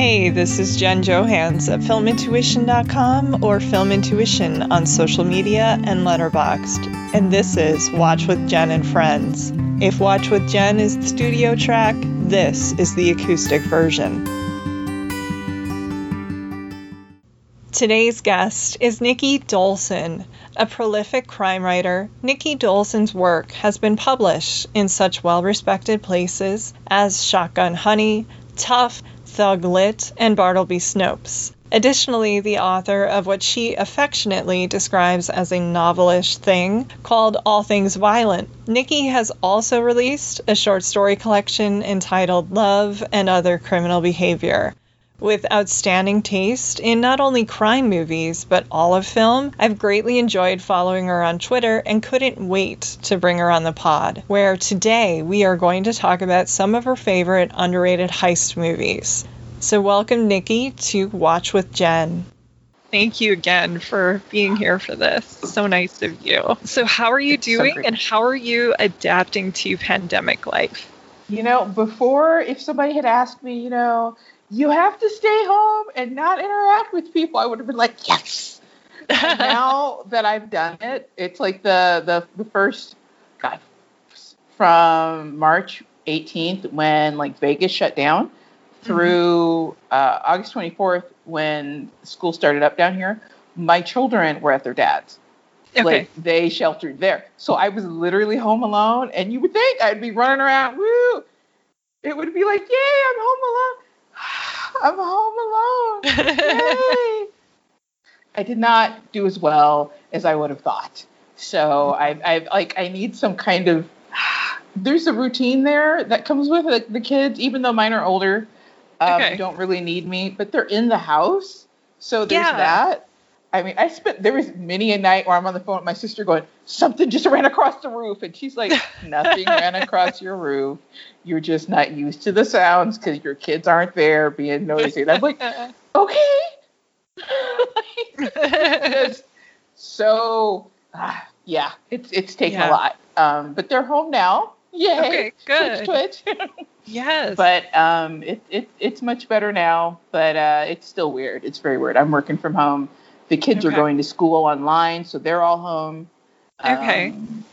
Hey, this is Jen Johans at filmintuition.com or filmintuition on social media and Letterboxd. And this is Watch with Jen and Friends. If Watch with Jen is the studio track, this is the acoustic version. Today's guest is Nikki Dolson, a prolific crime writer. Nikki Dolson's work has been published in such well respected places as Shotgun Honey, Tough, Thug Lit, and Bartleby Snopes. Additionally, the author of what she affectionately describes as a novelish thing called All Things Violent. Nikki has also released a short story collection entitled Love and Other Criminal Behavior. With outstanding taste in not only crime movies, but all of film, I've greatly enjoyed following her on Twitter and couldn't wait to bring her on the pod, where today we are going to talk about some of her favorite underrated heist movies. So, welcome, Nikki, to Watch with Jen. Thank you again for being here for this. So nice of you. So, how are you It's doing great. and how are you adapting to pandemic life? You know, before, if somebody had asked me, you know, you have to stay home and not interact with people, I would have been like, yes. Now that I've done it, it's like the the, the first God, from March 18th when like Vegas shut down through uh, August 24th when school started up down here. My children were at their dad's. Okay. Like they sheltered there. So I was literally home alone, and you would think I'd be running around. Woo! It would be like, yay, I'm home alone. I'm home alone. Yay! I did not do as well as I would have thought. So I, I like I need some kind of. There's a routine there that comes with it. The kids, even though mine are older, um, Okay. don't really need me, but they're in the house. So there's Yeah. that. I mean, I spent there was many a night where I'm on the phone with my sister going, something just ran across the roof, and she's like, nothing ran across your roof. You're just not used to the sounds because your kids aren't there being noisy. And I'm like, okay. So ah, yeah, it's it's taken Yeah. a lot. Um, but they're home now. Yay! Okay, good. Twitch, twitch. yes. but um, it, it it's much better now. But uh, it's still weird. It's very weird. I'm working from home. The kids are going to school online, so they're all home. Okay. Um,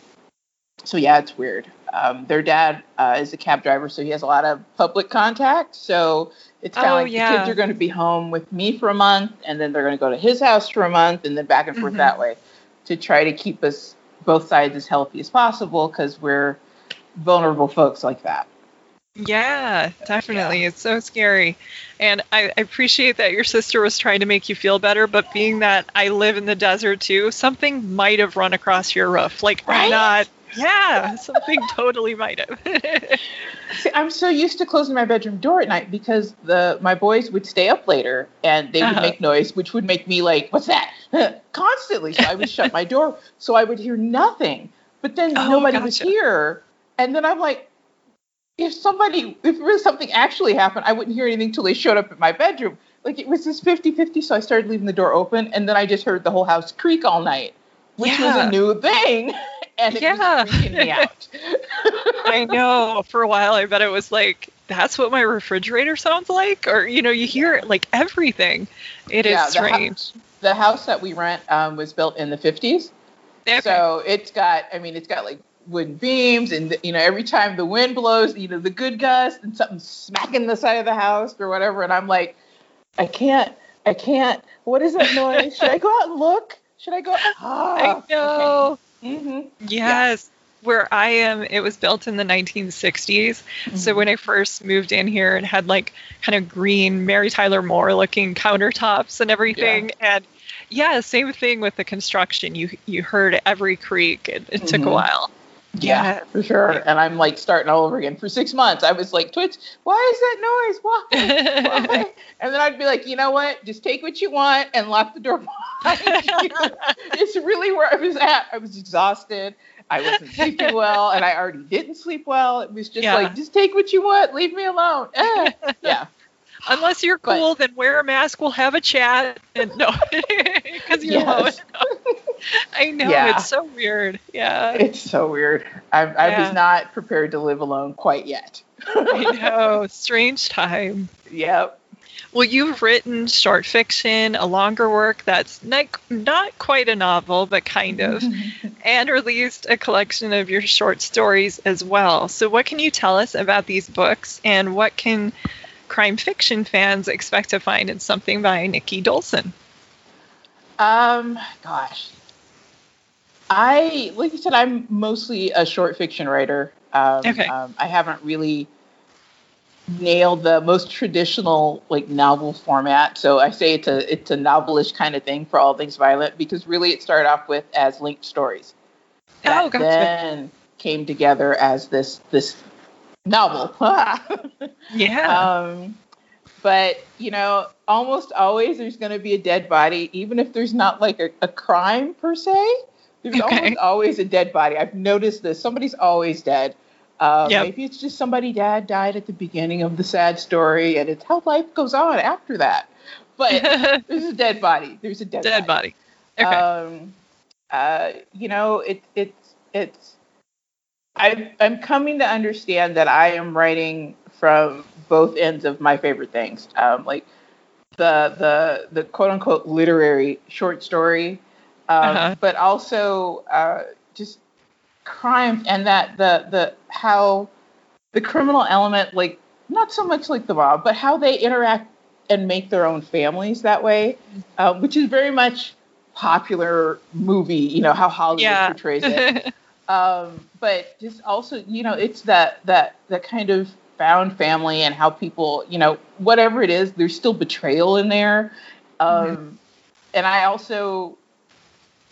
so yeah, it's weird. Um, their dad uh, is a cab driver, so he has a lot of public contact. So it's kind of Oh, like yeah. the kids are going to be home with me for a month, and then they're going to go to his house for a month, and then back and forth Mhm. that way to try to keep us both sides as healthy as possible because we're vulnerable folks like that. Yeah, definitely. It's so scary. And I, I appreciate that your sister was trying to make you feel better, but being that I live in the desert too, something might have run across your roof. Like, Right? not, yeah, something totally might have. See, I'm so used to closing my bedroom door at night because the my boys would stay up later and they would Uh-huh. make noise, which would make me like, "What's that?" constantly. So I would shut my door so I would hear nothing. But then Oh, nobody was here, and then I'm like, if somebody, if really something actually happened, I wouldn't hear anything till they showed up at my bedroom. Like it was this 50-50, so I started leaving the door open, and then I just heard the whole house creak all night, which was a new thing, and it Yeah. was freaking me out. I know. For a while, I bet it was like, that's what my refrigerator sounds like. Or, you know, you hear it like everything. It is Yeah, the hou- strange. the house that we rent um, was built in the 50s. Okay. So it's got, I mean, it's got like wooden beams, and you know, every time the wind blows, you know, the good gust, and something smacking the side of the house or whatever, and I'm like, I can't, I can't. What is that noise? Should I go out and look? Should I go? Ah, I know. hmm Yes. Where I am, it was built in the 1960s. So Mm-hmm. when I first moved in here, it had like kind of green Mary Tyler Moore looking countertops and everything. And yeah, same thing with the construction. You you heard every creak. It, it took a Mhm. while. Yeah, for sure. And I'm like starting all over again. For six months, I was like, Twitch, why is that noise? Why? Why? and then I'd be like, you know what? Just take what you want and lock the door behind you. it's really where I was at. I was exhausted. I wasn't sleeping well, and I already didn't sleep well. It was just Yeah. like, just take what you want, leave me alone. Eh. Yeah, Unless you're But- cool, then wear a mask. We'll have a chat. And no, because you're Yes. alone. I know Yeah. it's so weird. Yeah, it's so weird. I, I Yeah. was not prepared to live alone quite yet. I know. Strange time. Yep. Well, you've written short fiction, a longer work that's not, not quite a novel, but kind of, and released a collection of your short stories as well. So, what can you tell us about these books, and what can crime fiction fans expect to find in something by Nikki Dolson? Um, gosh, I like you said, I'm mostly a short fiction writer. Um, Okay. Um, I haven't really nailed the most traditional like novel format. So I say it's a it's a novelish kind of thing for all things violent because really it started off with as linked stories. that Oh, gotcha. Then came together as this this novel. Yeah. Um, but you know, almost always there's going to be a dead body, even if there's not like a, a crime per se. There's Okay. almost always a dead body. I've noticed this. Somebody's always dead. Uh, Yep. Maybe it's just somebody dad died at the beginning of the sad story, and it's how life goes on after that. But there's a dead body. There's a dead, Dead body. Okay. um, uh, you know, it, it's it's. I, I'm coming to understand that I am writing from both ends of my favorite things, um, like the the the quote unquote literary short story, um, Uh-huh. but also uh, just crime and that the the how the criminal element, like not so much like the mob, but how they interact and make their own families that way, uh, which is very much popular movie. You know how Hollywood yeah. portrays it. um, but just also, you know, it's that that that kind of found family and how people, you know, whatever it is, there's still betrayal in there. Um, And I also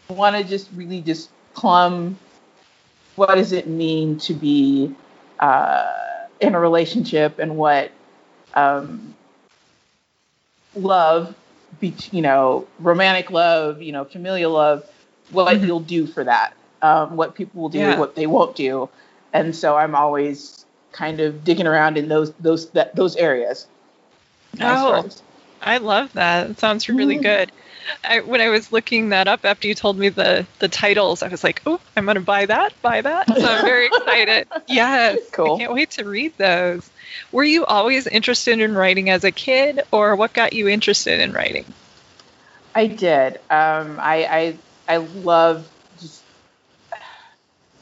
want to just really just plumb what does it mean to be uh, in a relationship and what um, love, be, you know, romantic love, you know, familial love, what Mhm. you'll do for that, um, what people will do, Yeah. what they won't do, and so I'm always kind of digging around in those those that, those areas. Oh. I love that. It sounds really Mhm. good. I, when I was looking that up after you told me the the titles, I was like, "Oh, I'm gonna buy that, buy that." So I'm very excited. Yes, Cool. I can't wait to read those. Were you always interested in writing as a kid, or what got you interested in writing? I did. Um, I, I I love just.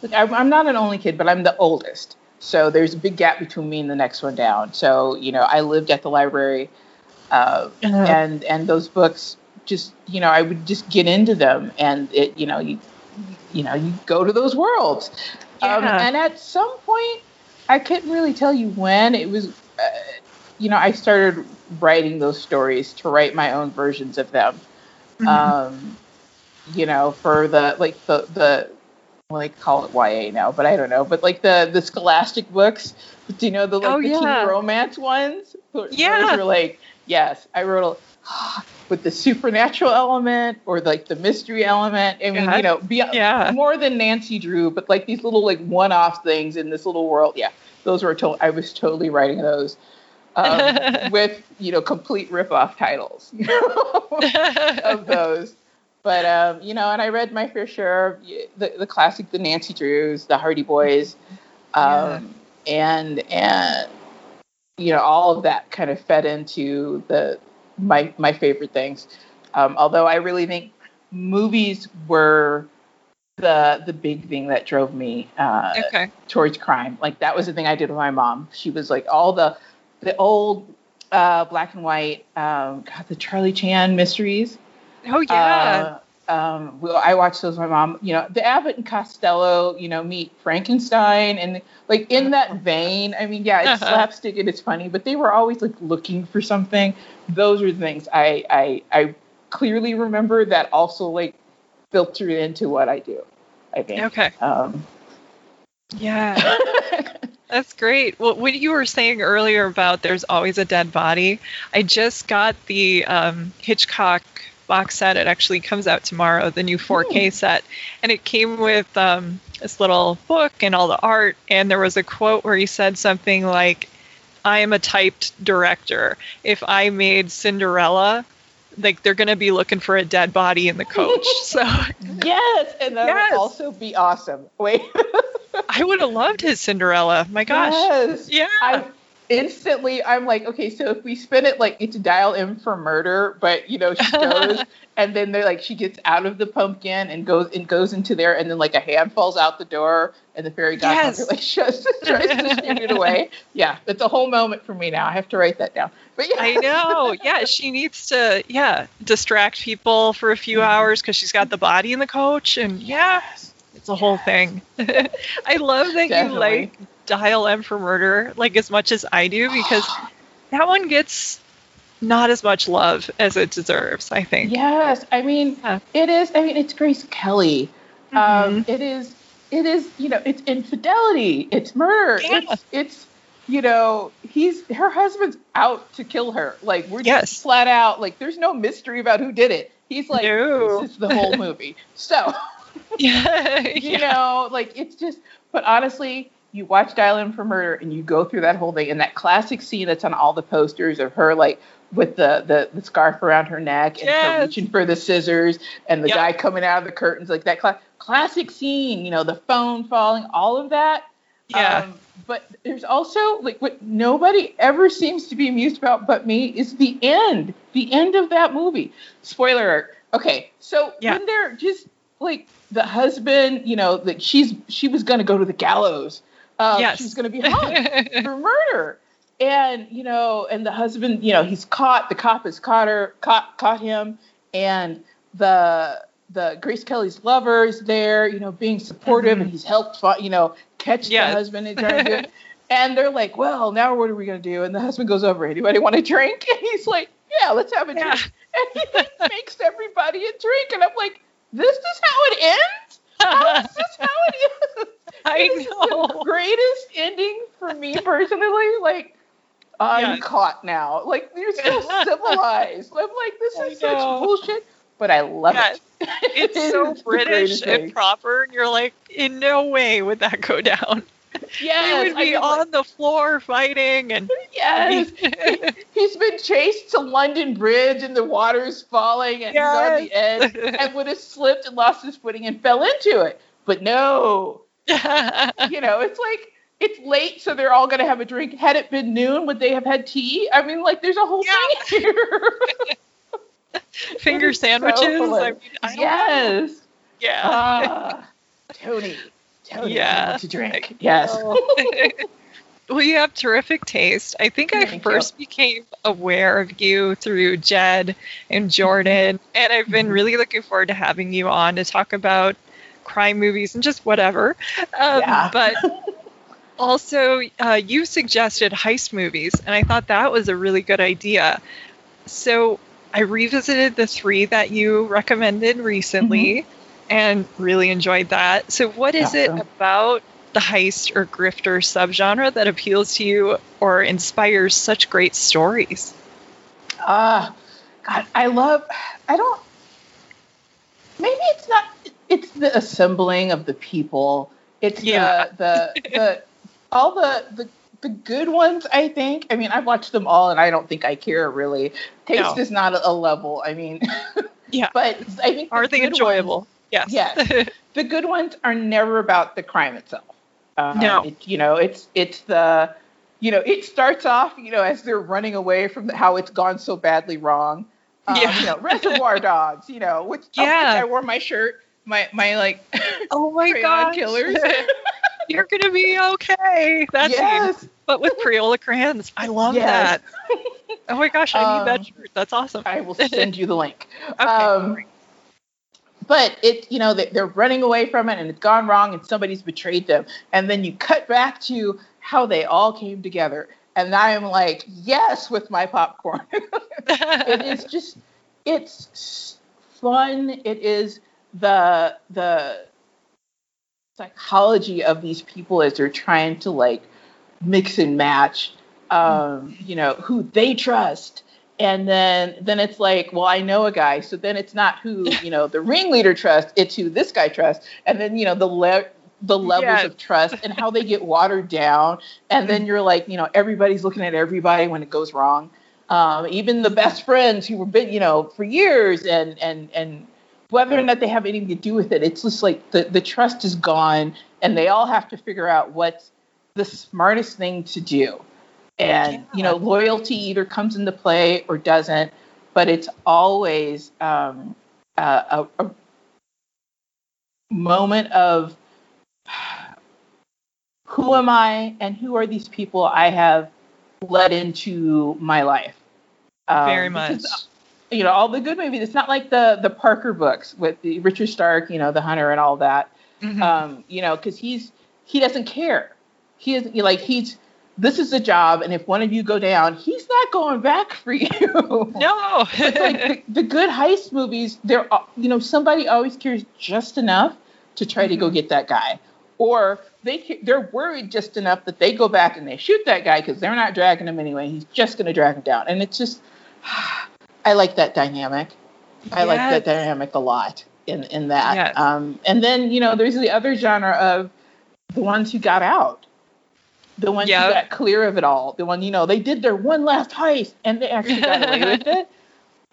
Look, I'm not an only kid, but I'm the oldest. So there's a big gap between me and the next one down. So you know, I lived at the library, uh, and and those books just you know I would just get into them, and it you know you you know you go to those worlds, um, and at some point I couldn't really tell you when it was. Uh, you know, I started writing those stories to write my own versions of them Mhm. um, you know, for the like the the well, they call it YA now, but I don't know. But like the the scholastic books, do you know the like Oh, the yeah. teen romance ones? Those Yeah. were like yes, I wrote a with the supernatural element or like the mystery element. I mean, Yeah. you know, be, Yeah. more than Nancy Drew, but like these little like one-off things in this little world. Yeah, those were to- I was totally writing those. Um, with you know complete rip-off titles you know, of those. But um, you know, and I read my fair share of the, the classic, the Nancy Drews, the Hardy Boys, um, and and you know, all of that kind of fed into the my my favorite things. Um, although I really think movies were the the big thing that drove me uh, okay. towards crime. Like that was the thing I did with my mom. She was like all the the old uh, black and white, um, God, the Charlie Chan mysteries. Oh yeah. Uh, um, well, I watched those with my mom. You know, the Abbott and Costello. You know, meet Frankenstein, and like in that vein. I mean, yeah, it's slapstick and it's funny, but they were always like looking for something. Those are the things I I I clearly remember that also like filtered into what I do. I think. okay. Um, Yeah. That's great. Well, what you were saying earlier about there's always a dead body, I just got the um, Hitchcock box set. It actually comes out tomorrow, the new 4K set, and it came with um, this little book and all the art. And there was a quote where he said something like, "I am a typed director. If I made Cinderella." Like they're gonna be looking for a dead body in the coach. So Yes, and that Yes. would also be awesome. Wait. I would have loved his Cinderella. My gosh. Yes. Yeah. I, instantly I'm like, okay, so if we spin it like it's dial M for murder, but you know, she goes and then they're like she gets out of the pumpkin and goes and goes into there and then like a hand falls out the door and the fairy godmother Yes. like shows tries to shoot it away. Yeah, it's a whole moment for me now. I have to write that down. But yeah. I know. Yeah, she needs to, yeah, distract people for a few Mhm. hours because she's got the body in the coach, and yeah, it's a whole thing. I love that you like Dial M for Murder like as much as I do because that one gets not as much love as it deserves. I think. Yes, I mean Yeah. it is. I mean it's Grace Kelly. Mhm. Um, it is. It is. You know, it's infidelity. It's murder. Yeah. It's. It's. You know, he's her husband's out to kill her. Like we're Yes. just flat out. Like there's no mystery about who did it. He's like No. this is the whole movie. So yeah. you yeah. know, like it's just. But honestly, you watch Dial M for Murder and you go through that whole thing and that classic scene that's on all the posters of her like with the the, the scarf around her neck and her reaching for the scissors and the Yep. guy coming out of the curtains like that cla- classic scene. You know, the phone falling, all of that. Yeah. Um, but there's also like what nobody ever seems to be amused about but me is the end. The end of that movie. Spoiler alert. Okay, so Yeah. when they're just like the husband, you know, that she's she was gonna go to the gallows. Uh, Yes. She was gonna be hung for murder. And you know, and the husband, you know, he's caught. The cop has caught her, caught caught him, and the the Grace Kelly's lover is there, you know, being supportive, Mhm. and he's helped, you know, catch Yes. the husband and trying to do it. And they're like, well, now what are we gonna do? And the husband goes over, anybody want a drink? And he's like, yeah, let's have a Yeah. drink. And he like, makes everybody a drink, and I'm like, this is how it ends. How is this how it is? I know. the greatest ending for me personally. Like, I'm Yes. caught now. Like, you're so civilized. I'm like, this is such bullshit, but I love Yes. it. It's It so British and thing. proper, and you're like, in no way would that go down. Yes, he would I be know, like, on the floor fighting, and yes. He's been chased to London Bridge and the water's falling and he's on the edge and would have slipped and lost his footing and fell into it. But no, you know, it's like it's late, so they're all gonna have a drink. Had it been noon, would they have had tea? I mean, like, there's a whole Yeah. thing here. finger is so sandwiches. I mean, I don't know. yes. Yeah. Ah, Tony. Tony. Yeah. To drink? Yes. well, you have terrific taste. I think I Thank first became aware of you through Jed and Jordan, and I've been Mhm. really looking forward to having you on to talk about crime movies and just whatever. Um, Yeah. But also, uh, you suggested heist movies, and I thought that was a really good idea. So I revisited the three that you recommended recently and really enjoyed that. So, what is it about the heist or grifter subgenre that appeals to you or inspires such great stories? Ah, God, I love. I don't. Maybe it's not. It's the assembling of the people. It's Yeah. the the the all the the the good ones. I think. I mean, I've watched them all, and I don't think I care really. Taste No. is not a, a level. I mean, Yeah. but I think the Are they enjoyable? ones- yes. Yes. the good ones are never about the crime itself. Um, No. it- you know, it's it's the, you know, it starts off, you know, as they're running away from the, how it's gone so badly wrong. Um, Yeah. You know, Reservoir Dogs. You know, which Yeah. I wore my shirt, my my like oh my crayon god. killers. You're going to be okay. That's yes. but with Crayola crayons. I love Yes. that. Oh my gosh, I need that Um, shirt. That's awesome. I will send you the link. Okay, um, great. but it you know they, they're running away from it and it's gone wrong and somebody's betrayed them and then you cut back to how they all came together and i'm like yes with my popcorn it is just it's fun it is the the psychology of these people as they're trying to like mix and match um you know who they trust. And then then it's like well i know a guy so then it's not who you know the ringleader trusts it's who this guy trusts. And then you know the le- the levels Yes. of trust and how they get watered down. And then you're like you know everybody's looking at everybody when it goes wrong. Um, even the best friends who were been you know for years and and and whether or not they have anything to do with it it's just like the the trust is gone and they all have to figure out what's the smartest thing to do. And you know loyalty either comes into play or doesn't but it's always um, a, a, a moment of who am i and who are these people i have led into my life? Um, Very much. because, you know all the good movies it's not like the the parker books with the richard stark you know the hunter and all that Mhm. um, you know, because he's he doesn't care. He is like he's this is a job, and if one of you go down, he's not going back for you. no. it's like the, the good heist movies. They're you know somebody always cares just enough to try to go Mm-hmm. get that guy, or they they're worried just enough that they go back and they shoot that guy because they're not dragging him anyway. He's just going to drag him down, and it's just I like that dynamic. I like that dynamic a lot in in that. Yes. Um, and then you know, there's the other genre of the ones who got out, the ones Yeah. who got clear of it all. The one you know they did their one last heist and they actually got away with it.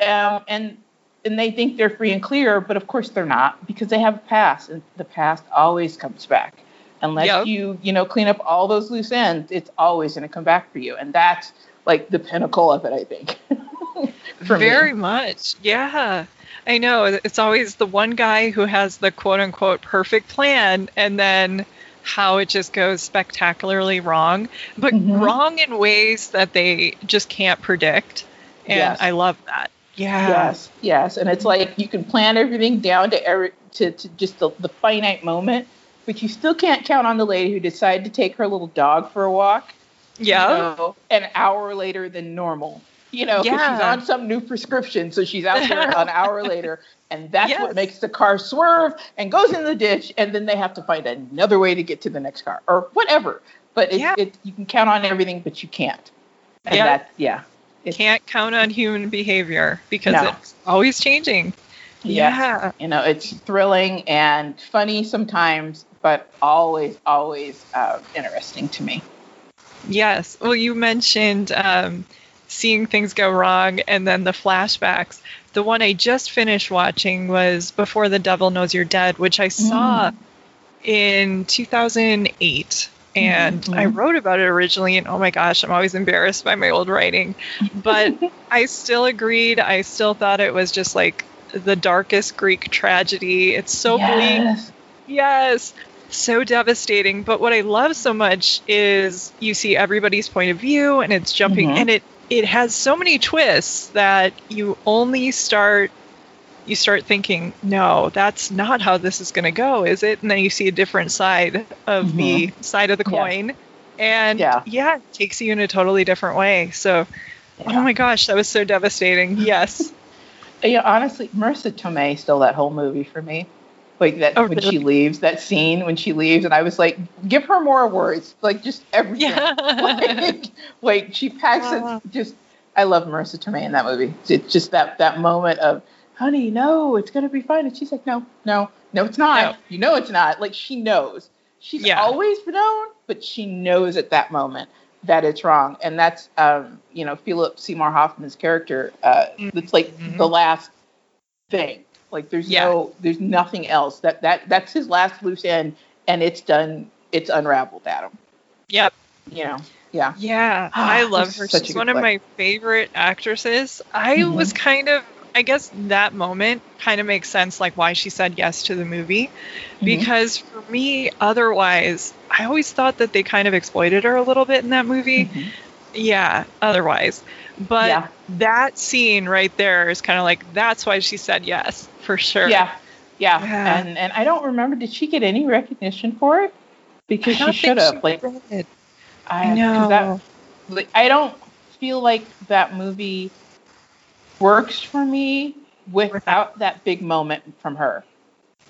Um, and and they think they're free and clear, but of course they're not because they have a past, and the past always comes back. Unless Yep. you you know clean up all those loose ends, it's always going to come back for you, and that's like the pinnacle of it, I think. for me. Very much. Yeah. I know. It's always the one guy who has the quote unquote perfect plan and then how it just goes spectacularly wrong, but Mhm. wrong in ways that they just can't predict. And Yes. I love that. Yeah. Yes, yes, and it's like you can plan everything down to every to, to just the, the finite moment, but you still can't count on the lady who decided to take her little dog for a walk. you Yeah. know, an hour later than normal. You know, 'cause she's on some new prescription, so she's out there an hour later, and that's Yes. what makes the car swerve and goes in the ditch, and then they have to find another way to get to the next car or whatever. But it, Yeah. it you can count on everything, but you can't. And Yeah. that's yeah. It's- Can't count on human behavior because No. it's always changing. Yes. Yeah. you know it's thrilling and funny sometimes but always always uh, interesting to me Yes. Well, you mentioned um, seeing things go wrong and then the flashbacks. The one I just finished watching was Before the Devil Knows You're Dead, which I saw in 2008. And Mhm. I wrote about it originally, and oh my gosh, I'm always embarrassed by my old writing. But I still agreed. I still thought it was just like the darkest Greek tragedy. It's so bleak. yes. Yes. So devastating. But what I love so much is you see everybody's point of view and it's jumping Mhm. and it it has so many twists that you only start you start thinking, no, that's not how this is going to go, is it? And then you see a different side of the side of the Mm-hmm. Yeah. coin. And Yeah. yeah, it takes you in a totally different way. So, Yeah. oh my gosh, that was so devastating. Yes. yeah honestly marisa tomei stole that whole movie for me like that Oh, when really? she leaves that scene when she leaves and i was like give her more words like just everything yeah. like, like she packs Uh. it just i love marisa tomei in that movie it's just that that moment of honey no it's gonna be fine and she's like no no no it's not No. you know it's not like she knows she's Yeah. always known but she knows at that moment that it's wrong and that's um you know philip seymour hoffman's character uh it's like the last thing like there's Yeah. no there's nothing else that that that's his last loose end and it's done it's unraveled Adam. Yep. you know yeah Yeah, I love her. She's good one of flick. my favorite actresses. I Mhm. was kind of, I guess that moment kind of makes sense, like why she said yes to the movie. Mm-hmm. Because for me, otherwise, I always thought that they kind of exploited her a little bit in that movie. Mhm. Yeah, otherwise. But Yeah. That scene right there is kind of like, that's why she said yes, for sure. yeah yeah Yeah. and and i don't remember did she get any recognition for it because she should have like did. I, I know. that, like, I don't feel like that movie works for me without that big moment from her.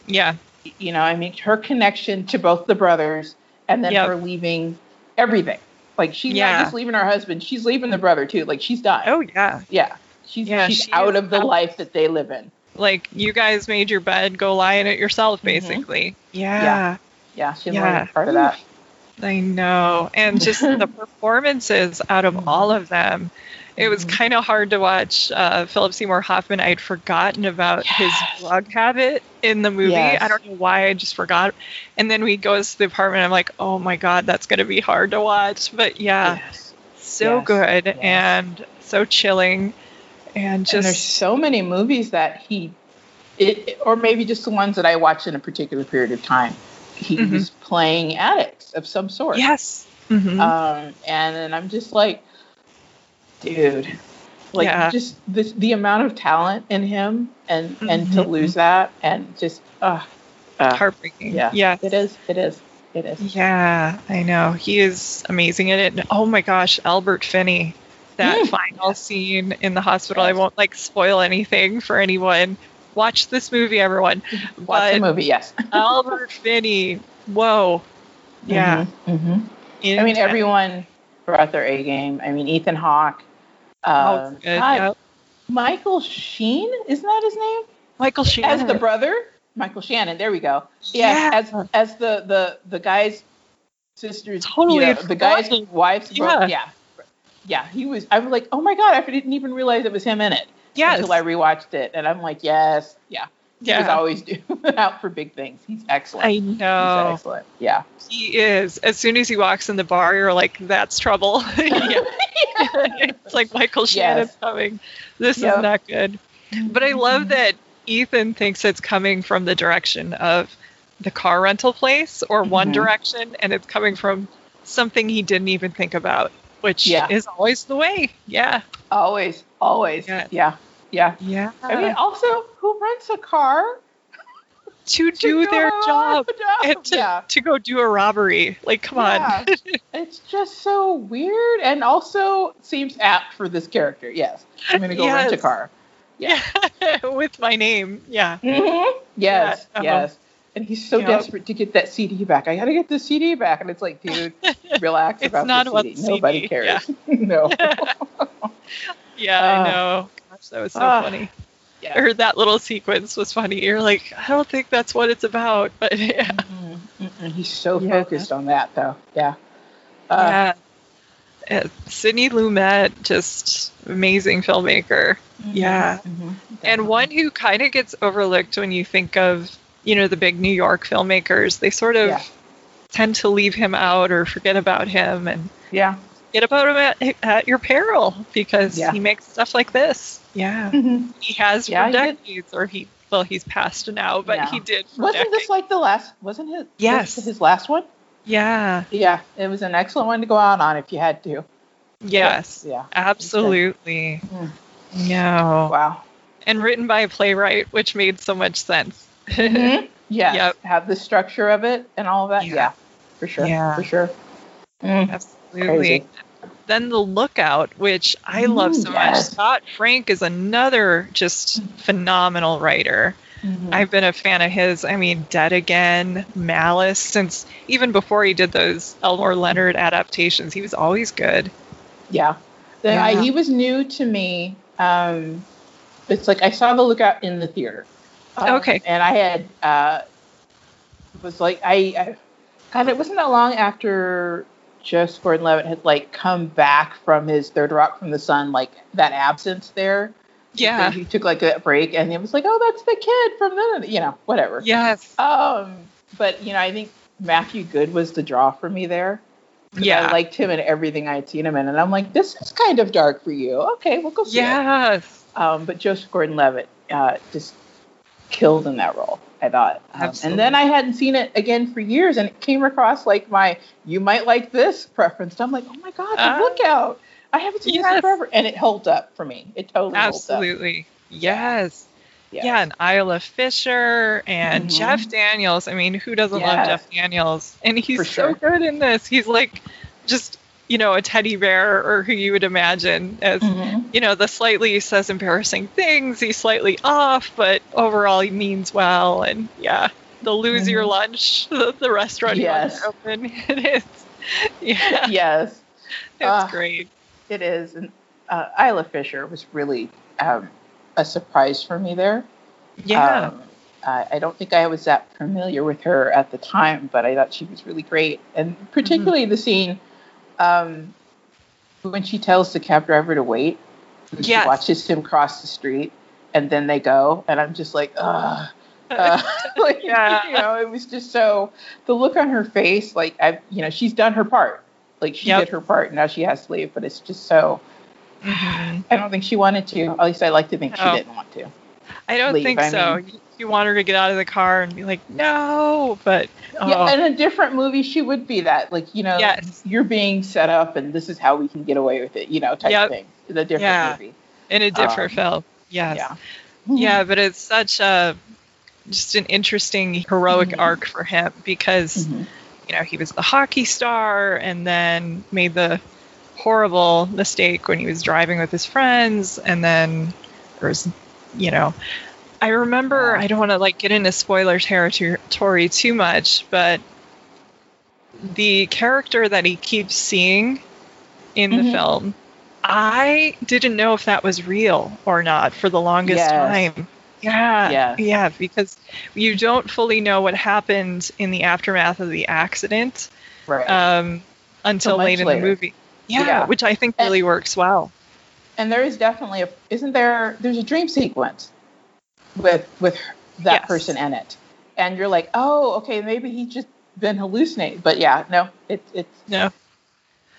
yeah, You know, I mean, her connection to both the brothers and then Yep. her leaving everything. Like she's Yeah. not just leaving her husband; she's leaving the brother too. Like she's done. oh yeah. yeah, she's Yeah, she's she out of the out. life that they live in. Like you guys made your bed, go lie in it yourself, Mhm. basically. Yeah. yeah. Yeah, she Yeah. yeah. part of that. I know. And just the performances out of all of them. It was Mhm. kind of hard to watch uh, Philip Seymour Hoffman. I'd forgotten about Yes. his drug habit in the movie. Yes. I don't know why, I just forgot. And then we goes to the apartment. I'm like, oh my God, that's going to be hard to watch. But yeah, Yes. so good and so chilling and and there's so many movies that he, it, or maybe just the ones that I watched in a particular period of time. He Mhm. was playing addicts of some sort. yes. Mhm. Um, and then I'm just like, dude, like Yeah. just the the amount of talent in him, and and to Mhm. lose that, and just, uh, uh Heartbreaking. yeah, Yeah. it is, it is, it is. Yeah, I know. He is amazing in it. And, oh my gosh, Albert Finney. That Mm. final scene in the hospital. I won't like spoil anything for anyone. Watch this movie, everyone. Watch the movie, yes. Albert Finney. Whoa. Yeah. Mhm, mhm. I mean, everyone brought their A game. I mean, Ethan Hawke. Oh, good. God, Yep. Michael Sheen, isn't that his name? Michael Shannon. As the brother, Michael Shannon. There we go. Yeah, Yeah. as as the the the guy's sister's, Totally you know, the guy's wife's Yeah. yeah, yeah. He was. I was like, oh my god, I didn't even realize it was him in it Yes. until I rewatched it, and I'm like, yes, yeah. He was yeah. always doing out for big things. He's excellent. I He's know. excellent. Yeah. He is. As soon as he walks in the bar, you're like, that's trouble. Yeah. it's like Michael Shannon's Yes. coming. This Yep. is not good. But I love that Ethan thinks it's coming from the direction of the car rental place or One Mhm. Direction, and it's coming from something he didn't even think about, which Yeah. is always the way. Yeah. Always, always. Yeah. Yeah. Yeah. Yeah. I mean, also, who rents a car to to do their job job? and to, yeah. to go do a robbery. Like, come Yeah. on. It's just so weird and also seems apt for this character. Yes. I'm going to go rent a car. yeah. With my name. Yeah. Mm-hmm. Yes. Yeah, uh-huh. Yes. And he's so desperate to get that CD back. I got to get the CD back. And it's like, dude, relax It's about not the about CD. the Nobody CD, cares. no. Yeah, Ah. I know. Gosh, that was so Ah. funny. Yeah. Or that little sequence was funny. You're like, I don't think that's what it's about, but yeah. Mhm. Mhm. He's so Yeah. focused on that, though. Yeah. Uh, yeah. Uh, Sidney Lumet, just amazing filmmaker. Yeah. mhm. And one who kind of gets overlooked when you think of, you know, the big New York filmmakers. They sort of Yeah. tend to leave him out or forget about him and Yeah. Get about him at, at your peril because Yeah. he makes stuff like this. Yeah. Mhm. He has Yeah, for he decades, or he, well, he's passed now, but Yeah. he did for Wasn't decades. this like the last? Wasn't his? Yes. this his last one. yeah. Yeah, it was an excellent one to go out on if you had to. Yes. Yeah. Absolutely. Mm. No. Wow. And written by a playwright, which made so much sense. Mhm. Yes. Yep. Have the structure of it and all of that. Yeah. Yeah. For sure. Yeah. For sure. Mm. Absolutely. Crazy. Then the lookout, which I love Mm, so yes. much. Scott Frank is another just phenomenal writer. Mhm. I've been a fan of his. I mean, Dead Again, Malice, since even before he did those Elmore Leonard adaptations, he was always good. Yeah. The, Yeah. I, he was new to me. Um, it's like I saw the lookout in the theater. Um, Okay. And I had uh, was like I, I God, it wasn't that long after Joseph Gordon-Levitt had like come back from his Third Rock from the Sun, like that absence there. Yeah. He took like a break, and it was like, oh, that's the kid from the, you know, whatever. Yes. Um, but you know, I think Matthew Goode was the draw for me there. Yeah. I liked him and everything I'd seen him in, and I'm like, this is kind of dark for you. Okay, we'll go see it. Yes. Um, but Joseph Gordon-Levitt uh, just killed in that role. I thought, um, and then I hadn't seen it again for years, and it came across like my "you might like this" preference. I'm like, oh my god, the Ah. lookout! I haven't seen Yes. forever, and it holds up for me. It totally holds up. Absolutely. Yes. Yes. Yeah, and Isla Fisher and Mhm. Jeff Daniels. I mean, who doesn't love Jeff Daniels? And he's For so sure. good in this. He's like just, you know, a teddy bear or who you would imagine as, Mhm. you know, the slightly says embarrassing things. He's slightly off, but overall he means well. And yeah, the lose your Mhm. lunch, the, the restaurant Yes. open. It is. Yeah, yes, it's Ah. great. it is. And uh, Isla Fisher was really um, a surprise for me there. Yeah. Um, I, I don't think I was that familiar with her at the time, but I thought she was really great, and particularly the scene um, when she tells the cab driver to wait. and Yes. She watches him cross the street, and then they go, and I'm just like, ugh. Uh, like, Yeah. you know, it was just so the look on her face, like I, you know, she's done her part. Like she Yep. did her part, and now she has to leave. But it's just so. Mhm. I don't think she wanted to. At least I like to think No. she didn't want to. I don't Leave, think I so. mean- You, want her to get out of the car and be like, no, but oh, Yeah, in a different movie, she would be that. Like you know, Yes. you're being set up, and this is how we can get away with it. You know, type Yep. thing. The different Yeah. movie. in a different um, film. Yes. Yeah. Yeah, but it's such a just an interesting heroic Mhm. arc for him because Mhm. you know he was the hockey star and then made the horrible mistake when he was driving with his friends and then there was you know I remember I don't want to like get into spoiler territory too much but the character that he keeps seeing in the Mhm. film I didn't know if that was real or not for the longest Yes. time. Yeah. Yes. Yeah, because you don't fully know what happened in the aftermath of the accident Right. um, until much late in later. the movie. Yeah, Yeah. which I think And- really works well. and there is definitely a isn't there there's a dream sequence with with that Yes. person in it and you're like oh okay maybe he's just been hallucinating but yeah no it, it's No.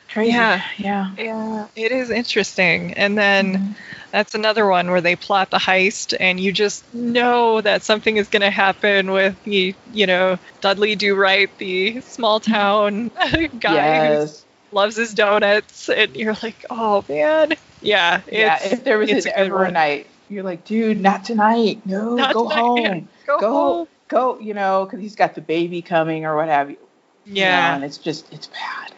crazy Yeah. yeah Yeah, it is interesting. And then Mhm. that's another one where they plot the heist and you just know that something is going to happen with the, you know, Dudley Do Right, the small town guy who loves his donuts. And you're like, oh, man. Yeah. yeah it's- if there was an a good ever a one. night you're like dude not tonight no Not go tonight. home Go, go home. go you know because he's got the baby coming or what have you you Yeah. and it's just it's bad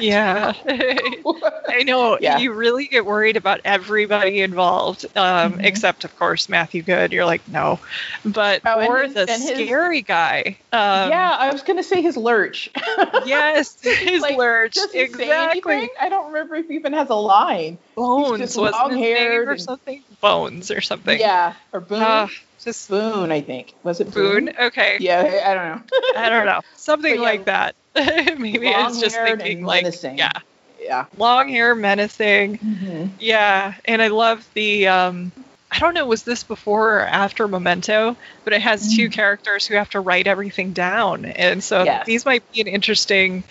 Yeah. I know. Yeah. You really get worried about everybody involved, um, Mhm. except, of course, Matthew Goode. You're like, no. But, Oh, or his- the and his- scary guy. Um, yeah i was gonna say his lurch Yes, his Like, lurch. Does he say exactly. I don't remember if he even has a line. Bones was his name long-haired or and- something. Bones or something. Yeah, or Bones. Ah, just Boone, I think. Was it Boone. Boone? Okay. Yeah, I I don't know. I don't know. Something yeah, like that. Maybe it's just long-haired thinking like, menacing. yeah, yeah. long hair, menacing. Mhm. Yeah, and I love the. Um, I don't know, was this before or after Memento? But it has two Mm. characters who have to write everything down, and so Yes. these might be an interesting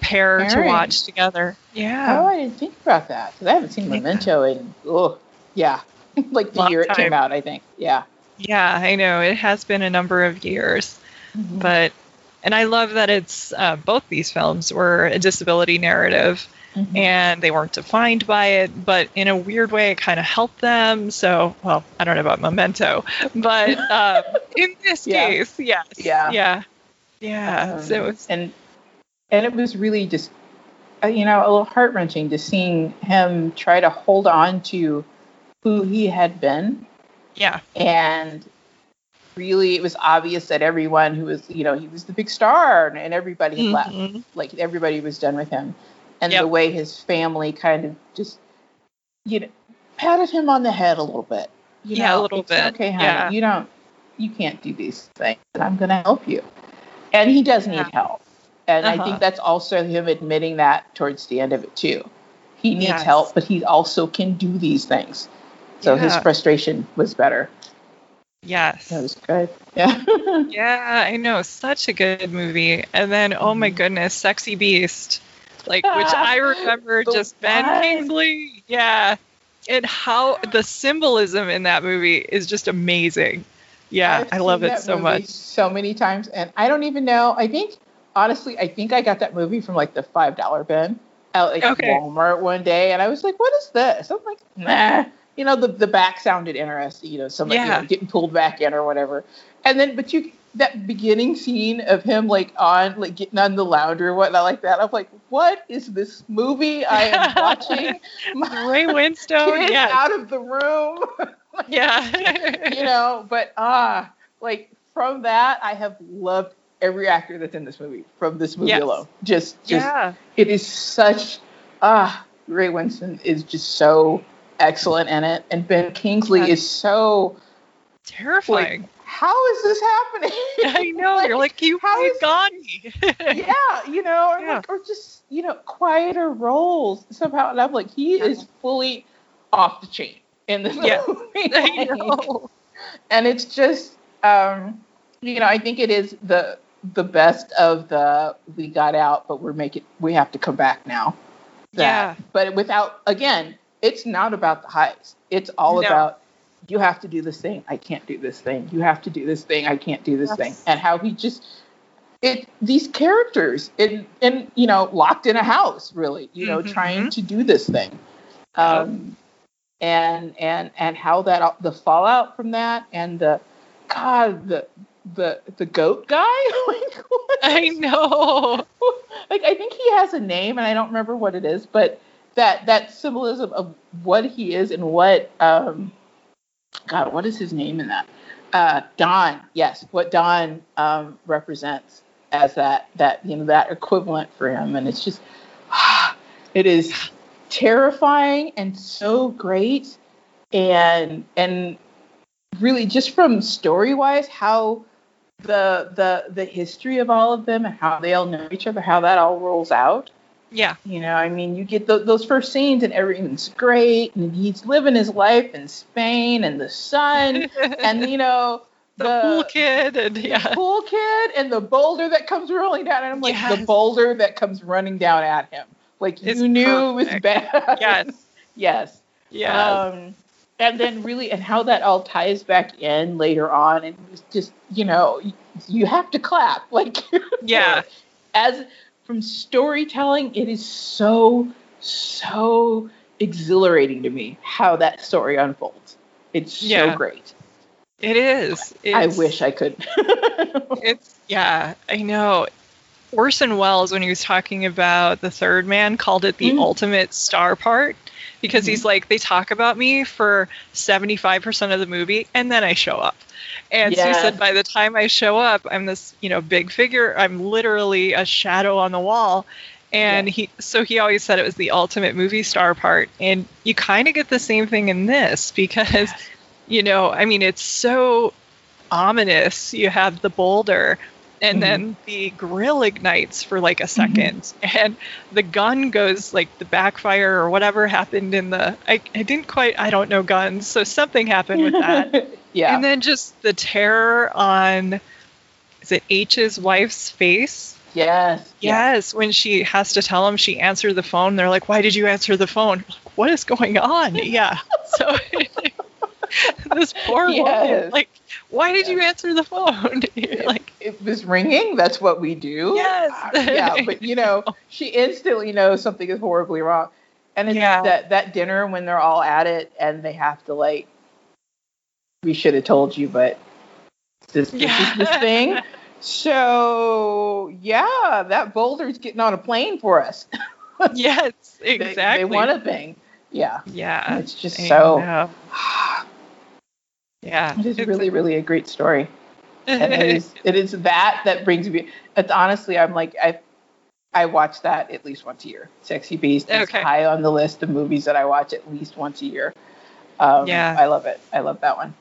pair to watch together. Yeah. Oh, I didn't think about that because I haven't seen. Memento in, oh, yeah. like the Long year it came out, I think. Yeah. Yeah, I know it has been a number of years, Mhm. but and I love that it's uh, both these films were a disability narrative. Mhm. and they weren't defined by it, but in a weird way, it kind of helped them. So, well, I don't know about Memento, but um, in this Yeah. case, yes, Yeah. yeah, yeah. Um, so it's and and it was really just uh, you know a little heart wrenching to seeing him try to hold on to who he had been yeah, and really it was obvious that everyone who was you know he was the big star and, everybody had left. Like everybody was done with him. And Yep. the way his family kind of just you know patted him on the head a little bit. You Yeah, a know, little "It's bit, okay honey. Yeah. you don't you can't do these things and i'm going to help you. And he does need Yeah. help. And i Uh-huh. think that's also him admitting that towards the end of it too. He needs Yes. help but he also can do these things so his frustration was better yes, that was good yeah yeah. I know, such a good movie. And then, oh my Mhm. goodness, Sexy Beast, like which I remember just Ben? Kingsley, yeah, and how the symbolism in that movie is just amazing. Yeah, I've I love it so much. So many times, and I don't even know. I think honestly, I think I got that movie from like the five dollar bin at like Okay. Walmart one day, and I was like, "What is this?" I'm like, "Nah." You know, the the back sounded interesting. You know, somebody you know, getting pulled back in or whatever, and then but you that beginning scene of him like on like getting on the lounger or whatnot like that. I'm like, what is this movie I am watching? My Ray Winstone, yeah, out of the room. yeah, you know, but ah, like from that, I have loved every actor that's in this movie from this movie Yes. alone. Just, just, yeah, it is such ah, Ray Winstone is just so excellent in it, and Ben Kingsley Yeah. is so. terrifying. How is this happening? I know. You're like you how is- Gandhi. yeah, you know, or, Yeah. like, or just you know, quieter roles somehow. And I'm like, he Yeah. is fully off the chain in this Yeah. movie. I Like, know. and it's just um you know i think it is the the best of the we got out, but we're making we have to come back now. That. Yeah. But without again, it's not about the highs. It's all No. about you have to do this thing. I can't do this thing. You have to do this thing. I can't do this Yes. thing. And how he just it these characters in in you know locked in a house really you know Mhm. trying to do this thing um and and and how that the fallout from that and the god the the the goat guy like I know. like I think he has a name and I don't remember what it is, but that that symbolism of what he is and what um God, what is his name in that? Uh Don, yes, what Don um represents as that that you know that equivalent for him. And it's just it is terrifying and so great and and really just from story wise how the the the history of all of them and how they all know each other, how that all rolls out. Yeah. You know, I mean, you get th- those first scenes and everything's great, and he's living his life in Spain and the sun, and you know the, pool kid and the yeah. pool kid and the boulder that comes rolling down, and I'm like the boulder that comes running down at him. Like It's you knew it was bad. Yes. yes. Yeah. Um, and then really, and how that all ties back in later on, and just you know, you have to clap like Yeah. as from storytelling, it is so so exhilarating to me how that story unfolds. It's so Yeah. great. it is. I wish I could. It's yeah, I know. Orson Welles, when he was talking about the third man, called it the Mm. ultimate star part because he's like, they talk about me for 75% of the movie and then I show up. And so he said, by the time I show up, I'm this, you know, big figure. I'm literally a shadow on the wall. And Yeah. he, so he always said it was the ultimate movie star part. And you kind of get the same thing in this because, you know, I mean, it's so ominous. You have the boulder, and Mhm. then the grill ignites for like a 2nd and the gun goes like the backfire or whatever happened in the. I, I didn't quite. I don't know guns, so something happened with that. yeah. And then just the terror on. Is it H's wife's face? yes. Yes, when she has to tell him she answered the phone, they're like, "Why did you answer the phone? Like, what is going on?" Yeah. So this poor woman, like, why did you answer the phone? You're like, it was ringing. That's what we do. Yes. Uh, yeah, but you know, she instantly knows something is horribly wrong. And it's Yeah. that that dinner when they're all at it and they have to like, we should have told you, but this this Yeah. is this thing. So yeah, that boulder's getting on a plane for us. yes, exactly. They, want a thing. Yeah. Yeah. It's just I so. Yeah. It is it's- really, really a great story. and it is it is that that brings me it's honestly i'm like i i watch that at least once a year sexy beast is Okay. high on the list of movies that i watch at least once a year um, Yeah. i love it i love that one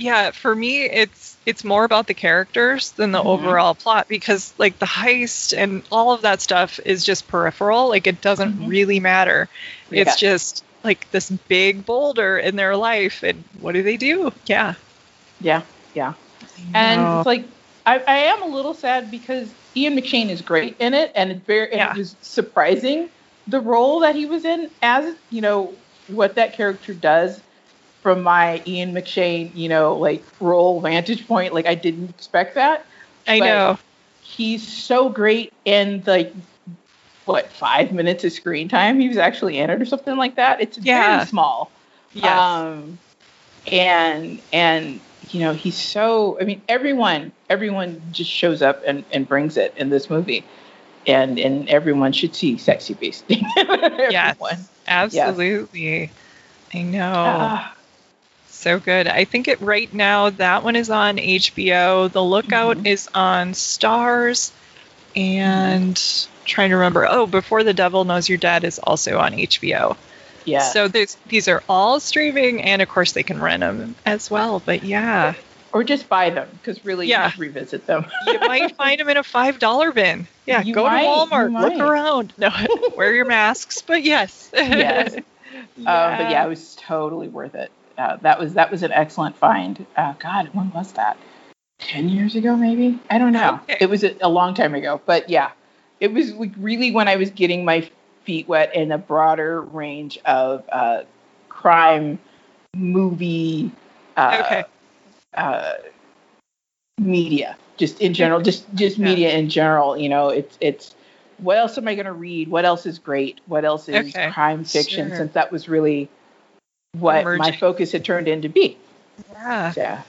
yeah for me it's it's more about the characters than the Mhm. overall plot because like the heist and all of that stuff is just peripheral like it doesn't Mhm. really matter it's just like this big boulder in their life and what do they do yeah yeah yeah and No. it's like I, I am a little sad because ian mcshane is great in it and it's very and Yeah. it was surprising the role that he was in as you know what that character does from my ian mcshane you know like role vantage point like i didn't expect that. I know. he's so great in like what five minutes of screen time? He was actually in it or something like that. It's Yeah. very small. Yes. Um and and you know he's so i mean everyone everyone just shows up and, and brings it in this movie. And and everyone should see sexy beast yes. Absolutely. I know. Ah, So good. I think it right now that one is on HBO. The Lookout Mhm. is on Starz, and trying to remember. Oh, Before the Devil Knows You're Dead is also on HBO. yeah So these are all streaming, and of course they can rent them as well. But yeah, or just buy them because really Yeah. revisit them you might find them in a five dollar bin. Yeah, You go might, to Walmart, look around. No, wear your masks. But yes, Yes. Um, but yeah, it was totally worth it. Uh, that was that was an excellent find. Uh, God, when was that? 10 years ago, maybe. I don't know. Okay. It was a, a long time ago, but yeah, it was like really when I was getting my feet wet in a broader range of uh, crime movie uh, Okay. uh, media, just in general, just just Yeah. media in general. You know, it's it's what else am I going to read? What else is great? What else is Okay. crime fiction? Sure. Since that was really what my focus had turned into be. Yeah. Yeah.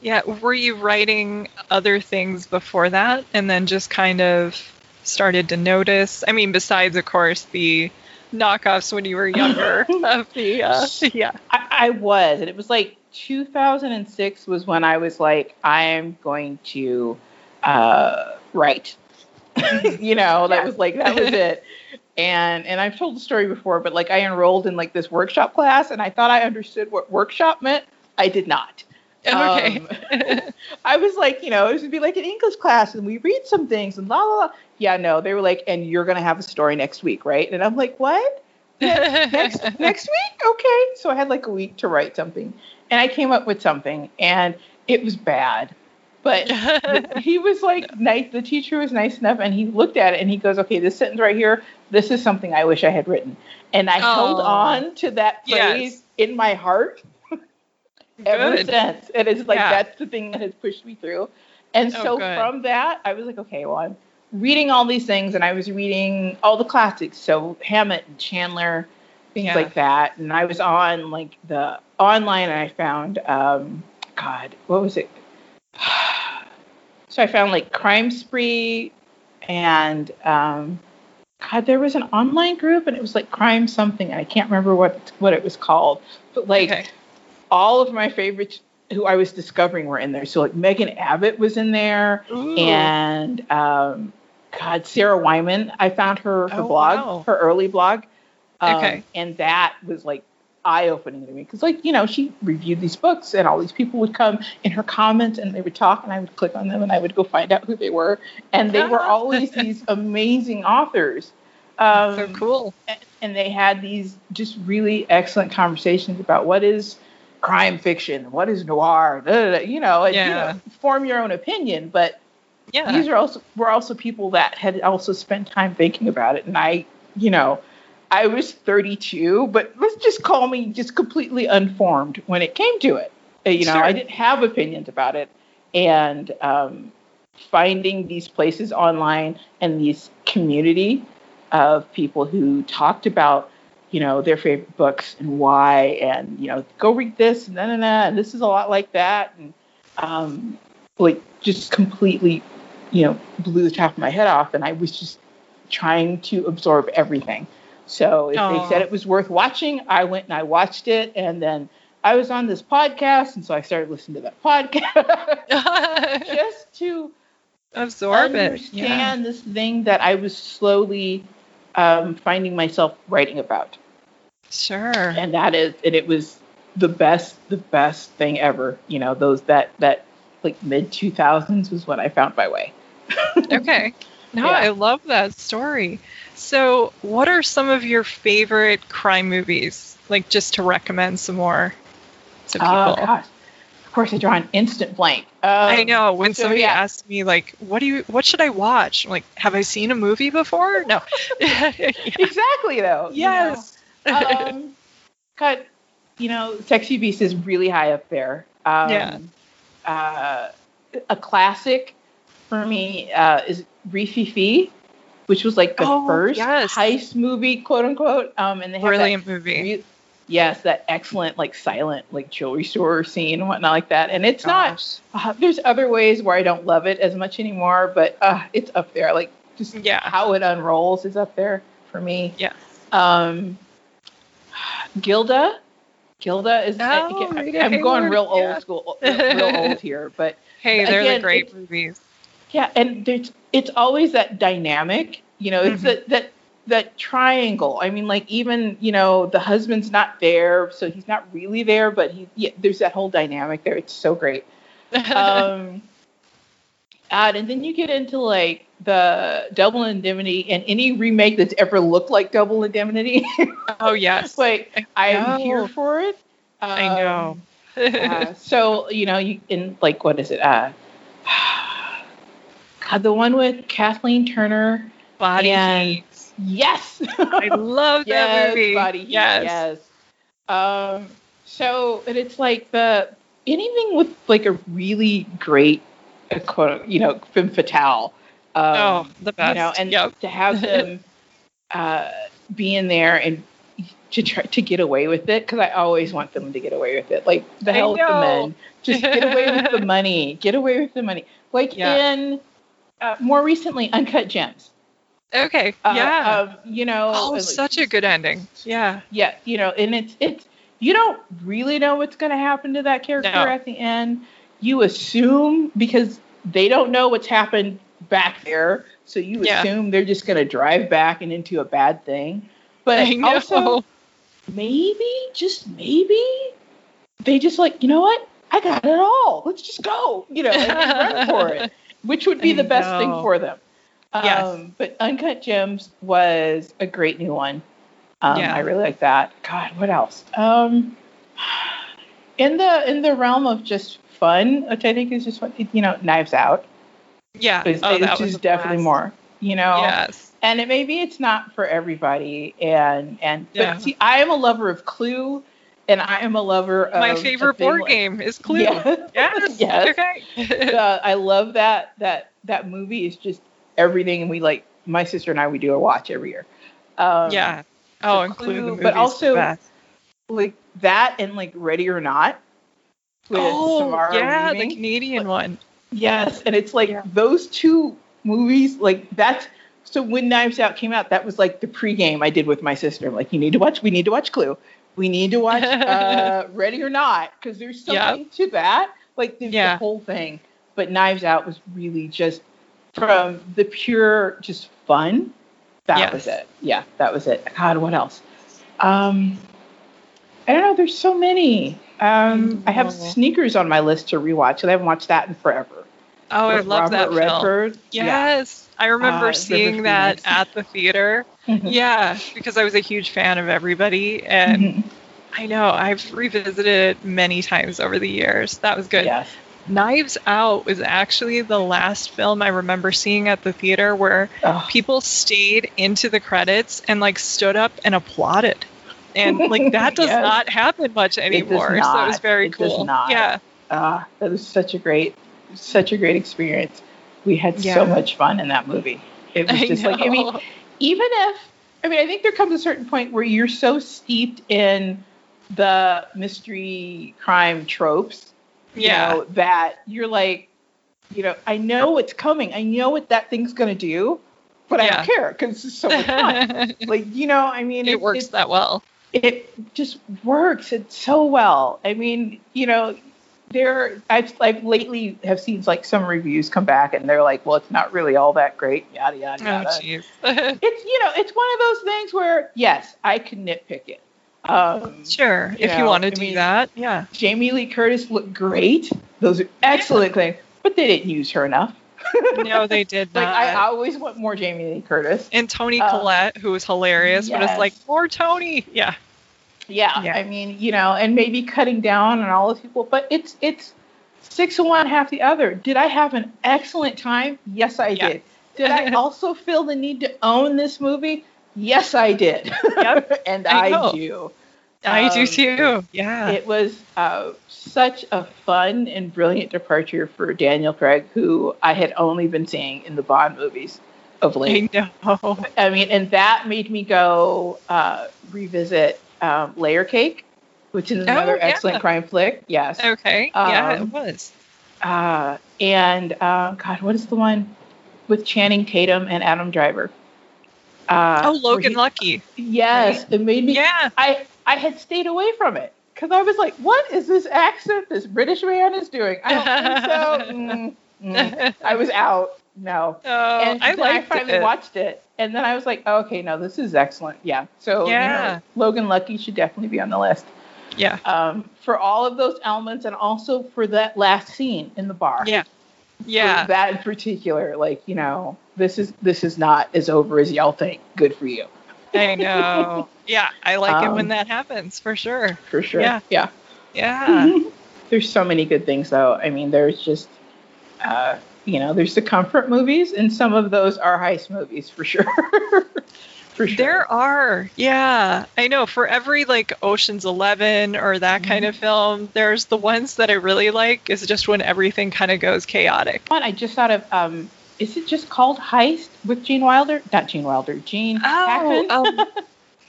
Yeah. Were you writing other things before that and then just kind of started to notice? I mean, besides, of course, the knockoffs when you were younger of the, uh, yeah. I, I was, and it was like 2006 was when I was like, I am going to uh, write. you know, that Yeah. was like that was it. And and I've told the story before, but like I enrolled in like this workshop class, and I thought I understood what workshop meant. I did not. Okay. Um, I was like, you know, it would be like an English class, and we read some things, and la la la. Yeah, no, they were like, and you're gonna have a story next week, right? And I'm like, what? next next week okay so i had like a week to write something and i came up with something and it was bad but the- he was like nice the teacher was nice enough and he looked at it and he goes okay this sentence right here this is something i wish i had written and i held Oh. on to that Yes. phrase in my heart ever Good. since and it's like Yeah. that's the thing that has pushed me through and Oh, so good. from that i was like okay well i'm reading all these things and i was reading all the classics so hammett and chandler things Yeah. like that and i was on like the online and i found um god what was it so i found like crime spree and um god there was an online group and it was like crime something and i can't remember what what it was called but like okay. all of my favorites who I was discovering were in there. So like Megan Abbott was in there, Ooh. and um, God, Sarah Weinman. I found her her Oh, blog, wow. her early blog. Um, Okay. And that was like eye opening to me because like you know she reviewed these books and all these people would come in her comments and they would talk and I would click on them and I would go find out who they were and they were always these amazing authors. Um, so cool. and they had these just really excellent conversations about what is crime fiction, what is noir, da, da, da, you know, and, you know, form your own opinion. But Yeah. these are also were also people that had also spent time thinking about it, and I, you know, I was 32, but let's just call me just completely unformed when it came to it. Uh, You know, Sure. I didn't have opinions about it, and um, finding these places online and these community of people who talked about you know their favorite books and why and you know go read this and then and and this is a lot like that and um like just completely you know blew the top of my head off and i was just trying to absorb everything so if Aw. they said it was worth watching i went and i watched it and then i was on this podcast and so i started listening to that podcast just to Absorb it. understand this thing that I was slowly um, finding myself writing about, Sure. and that is, and it was the best, the best thing ever. You know, those that that like mid two thousands was when I found my way. Okay. No, Yeah. I love that story. So, what are some of your favorite crime movies? Like, just to recommend some more to people. Oh gosh, of course I draw an instant blank. Um, I know when so, somebody yeah. asks me like, "What do you? What should I watch?" I'm like, "Have I seen a movie before?" No. Yeah. exactly though. you know. Yes. um, God, you know, Sexy Beast is really high up there. Um, Yeah. Uh, a classic for me uh, is Rififi which was like the Oh, first yes. heist movie, quote unquote. Um, and they Brilliant that movie. yes, that excellent like silent like jewelry store scene and whatnot like that. And it's not. Uh, there's other ways where I don't love it as much anymore, but uh, it's up there. Like just Yeah. how it unrolls is up there for me. Yes. Um, Gilda, Gilda is. Oh, I, am going real old yeah. school, real, old here, but Hey, they're Again, the great movies. Yeah, and there's it's always that dynamic. You know, it's Mhm. that that that triangle. I mean, like even you know the husband's not there, so he's not really there, but he yeah, there's that whole dynamic there. It's so great. um, and, and then you get into like the Double Indemnity and any remake that's ever looked like Double Indemnity. oh yes. like I am here for it. I know. Um, uh, so you know, you in like what is it? Uh, God, the one with Kathleen Turner. Body And- Heat. Yes, I love that yes, movie. Body Heat, yes. yes. Um, so and it's like the anything with like a really great, uh, quote, you know, femme fatale. Um, oh, the best. you know, and yep. to have them uh, be in there and to try to get away with it because I always want them to get away with it. Like the hell with the men, just get away with the money. Get away with the money. Like Yeah. in uh, more recently, Uncut Gems. Okay. Uh, yeah. um, you know. oh, like- such a good ending. Yeah. Yeah, you know, and it's it's you don't really know what's going to happen to that character No. at the end. You assume because they don't know what's happened back there, so you Yeah. assume they're just going to drive back and into a bad thing. But I know. also, maybe, just maybe, they just like, you know what? I got it all. Let's just go. You know, and run for it, which would be I the best thing for them. Yes. Um, but Uncut Gems was a great new one. Um, Yeah. I really like that. God, what else? Um, in the in the realm of just fun, which I think is just fun, you know, Knives Out yeah. is, oh, that which was definitely blast. more. You know, Yes. and it maybe it's not for everybody. And and Yeah. but see, I am a lover of Clue, and I am a lover of My favorite board like- game is Clue. Yeah. Yes. Yes. Okay. uh, I love that that that movie is just everything, and we like my sister and I we do a watch every year. Um, yeah. Oh, and Clue, the Clue, but also- the best. like that and like Ready or Not. Oh, Samara yeah, the Weaving. Canadian one. Yes, and it's like Yeah. those two movies, like that's so when Knives Out came out, that was like the pregame I did with my sister. I'm like, you need to watch, we need to watch Clue, we need to watch uh, Ready or Not, because there's Yeah. something to that, like the, the whole thing. But Knives Out was really just from the pure just fun. That Yes. was it. Yeah, that was it. God, what else? Um, I don't know. There's so many. Um, I have. Sneakers on my list to rewatch, and I haven't watched that in forever. Oh, I love that Robert film. Redford. Yes. I remember Uh, seeing that at the theater. Yeah. Yeah, because I was a huge fan of everybody. And Mhm. I know I've revisited it many times over the years. That was good. Yes. Knives Out was actually the last film I remember seeing at the theater where Oh, people stayed into the credits and like stood up and applauded. And like that does Yes. not happen much anymore. So it was very It does cool. not. Yeah. ah, that was such a great, such a great experience. We had Yeah. so much fun in that movie. It was just like I mean, even if I mean, I think there comes a certain point where you're so steeped in the mystery crime tropes, you Yeah. know, that you're like, you know, I know what's coming. I know what that thing's gonna do, but I don't care because it's so much fun. like, you know, I mean, it works that well. it just works it so well. I mean, you know, there I've I've lately have seen like some reviews come back and they're like, well, it's not really all that great, yada yada Oh yada. jeez. it's you know, it's one of those things where yes, I can nitpick it. Um, sure. you If you want to I do mean- that. Yeah. Jamie Lee Curtis looked great; those are excellent things, but they didn't use her enough. No, they did like not. I always want more Jamie Lee Curtis. and Toni uh, Collette, who was hilarious, but it's like more Toni. Yeah. Yeah, Yeah. I mean, you know, and maybe cutting down on all those people, but it's it's six of one, half the other. Did I have an excellent time? Yes, I Yeah. did. Did I also feel the need to own this movie? Yes, I did. Yep, and I I, do. I do Um, too. Yeah. It was uh, such a fun and brilliant departure for Daniel Craig, who I had only been seeing in the Bond movies of late. I know. I mean, and that made me go uh, revisit um, Layer Cake, which is another Oh, yeah. excellent crime flick. Yes. Okay. yeah, it Um, was. Uh, and uh, God, what is the one with Channing Tatum and Adam Driver? Uh, Oh, Logan he- Lucky. Yes, it made me. Yeah. I I had stayed away from it because I was like, what is this accent this British man is doing? I don't think so. Mm, mm. I was out. No. Oh, and I I finally it. watched it, and then I was like, oh, okay, no, this is excellent. Yeah. So you know, Logan Lucky should definitely be on the list Yeah. um, for all of those elements, and also for that last scene in the bar. Yeah. For Yeah. that in particular, like you know, this is this is not as over as y'all think. Good for you, I know. Yeah. I like it when Um, that happens for sure. for sure. Yeah. Yeah. Yeah. There's so many good things though. I mean, there's just uh, you know, there's the comfort movies, and some of those are heist movies for sure. for sure. There are, yeah. I know. For every like Ocean's Eleven or that kind of film, there's the ones that I really like. Is just when everything kind of goes chaotic. One I just thought of. Um, is it just called Heist with Gene Wilder? Not Gene Wilder. Gene Hackman. um,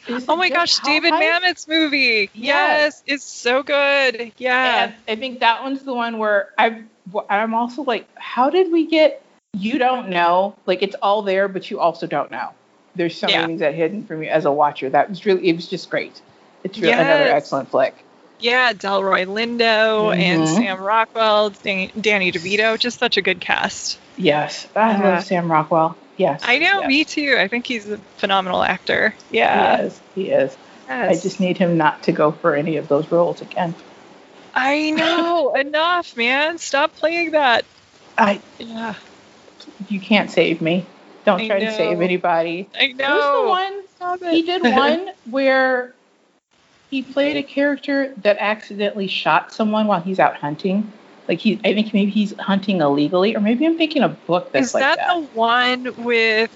oh my gosh, David Heist? Mamet's movie. Yes. Yes, it's so good. Yeah. And I think that one's the one where I'm I'm also like, how did we get? You don't know. Like it's all there, but you also don't know. There's so Yeah. many things that hidden from you as a watcher. That was really. It was just great. It's really another excellent flick. Yeah, Delroy Lindo and Mhm. Sam Rockwell, Dan- Danny DeVito, just such a good cast. Yes, I love Sam Rockwell. Yes, I know, yes. me too. I think he's a phenomenal actor. Yeah, He is. He is. I just need him not to go for any of those roles again. I know. Enough, man. Stop playing that. I. Yeah. You can't save me. Don't I try to save anybody. I Who's know. the one? He did one where he played a character that accidentally shot someone while he's out hunting. Like he, I think maybe he's hunting illegally, or maybe I'm thinking a book that's Is like that, that. the one with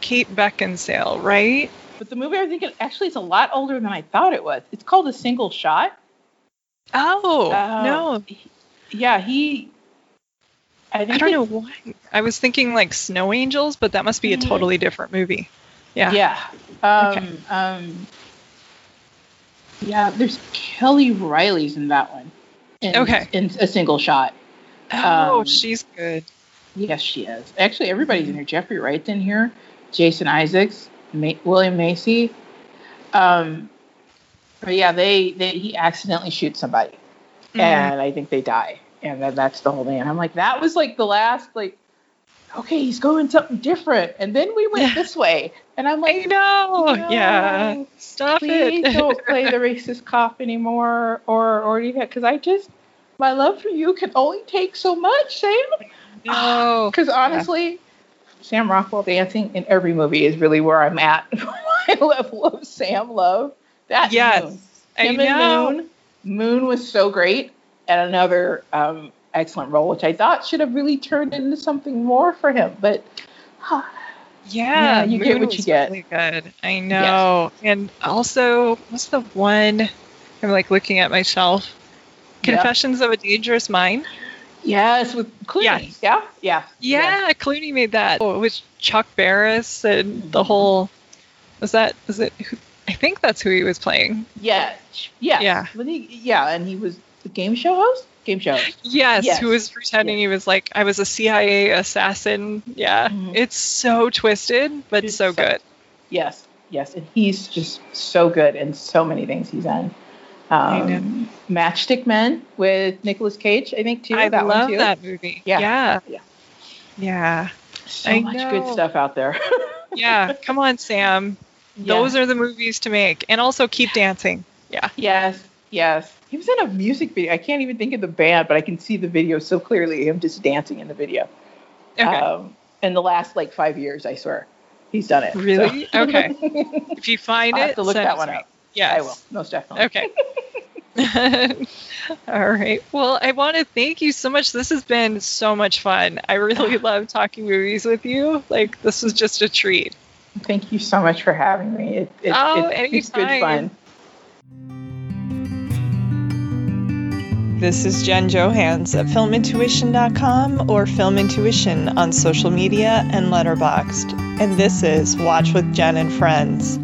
Kate Beckinsale, right? But the movie I'm thinking actually it's a lot older than I thought it was. It's called A Single Shot. Oh, Uh, no. Yeah, he. I I don't it- know why. I was thinking like Snow Angels, but that must be a Mhm. totally different movie. Yeah. Yeah. Um, Okay. um, yeah, there's Kelly Reilly's in that one. In, Okay. In a single shot. Oh, Um, she's good. Yes, she is. Actually, everybody's in here. Jeffrey Wright's in here. Jason Isaacs, Ma- William Macy. Um, but yeah, they, they he accidentally shoots somebody, Mhm. and I think they die, and then that's the whole thing. And I'm like, that was like the last like, okay, he's going something different, and then we went this way, and I'm like, I know. no, Yeah. Stop please it. don't play the racist cop anymore, or or anything, because I just my love for you can only take so much, Sam. no. Because honestly, Sam Rockwell dancing in every movie is really where I'm at. My level of Sam love. That Yes. Moon. I Him and know. Moon. Moon was so great, and another um, excellent role, which I thought should have really turned into something more for him. But Yeah, Yeah, you get Moon what you get. Really good. I know. And also, what's the one? I'm like looking at my shelf. Yeah. Confessions of a Dangerous Mind. yes, with Clooney. Yes. Yeah, yeah, Yeah, Clooney made that. Oh, it was Chuck Barris and the whole. Was that? Was it? I think that's who he was playing. yeah, yeah. Yeah. When he, yeah, and he was the game show host. Game show. host. Yes, Yes. who was pretending he was like I was a CIA assassin. Yeah, Mhm. it's so twisted, but It's so so- good. Yes, yes, and he's just so good in so many things he's in. Um, Matchstick Men with Nicolas Cage, I think too. I that love one too. that movie. Yeah. yeah, Yeah. yeah. So I much know. good stuff out there. yeah. Come on, Sam. Yeah. Those are the movies to make, and also keep dancing. Yeah. yes, yes. He was in a music video. I can't even think of the band, but I can see the video so clearly. Him just dancing in the video. Okay. Um, in the last like five years, I swear, he's done it. Really? So- Okay. if you find I'll it, have to look that one up. Yes. I will, most definitely. Okay. All right. Well, I want to thank you so much. This has been so much fun. I really love talking movies with you. Like, this was just a treat. Thank you so much for having me. It, it, Oh, it, it's good anytime. fun. This is Jen Johans at filmintuition.com or Film Intuition on social media and Letterboxd. And this is Watch with Jen and Friends.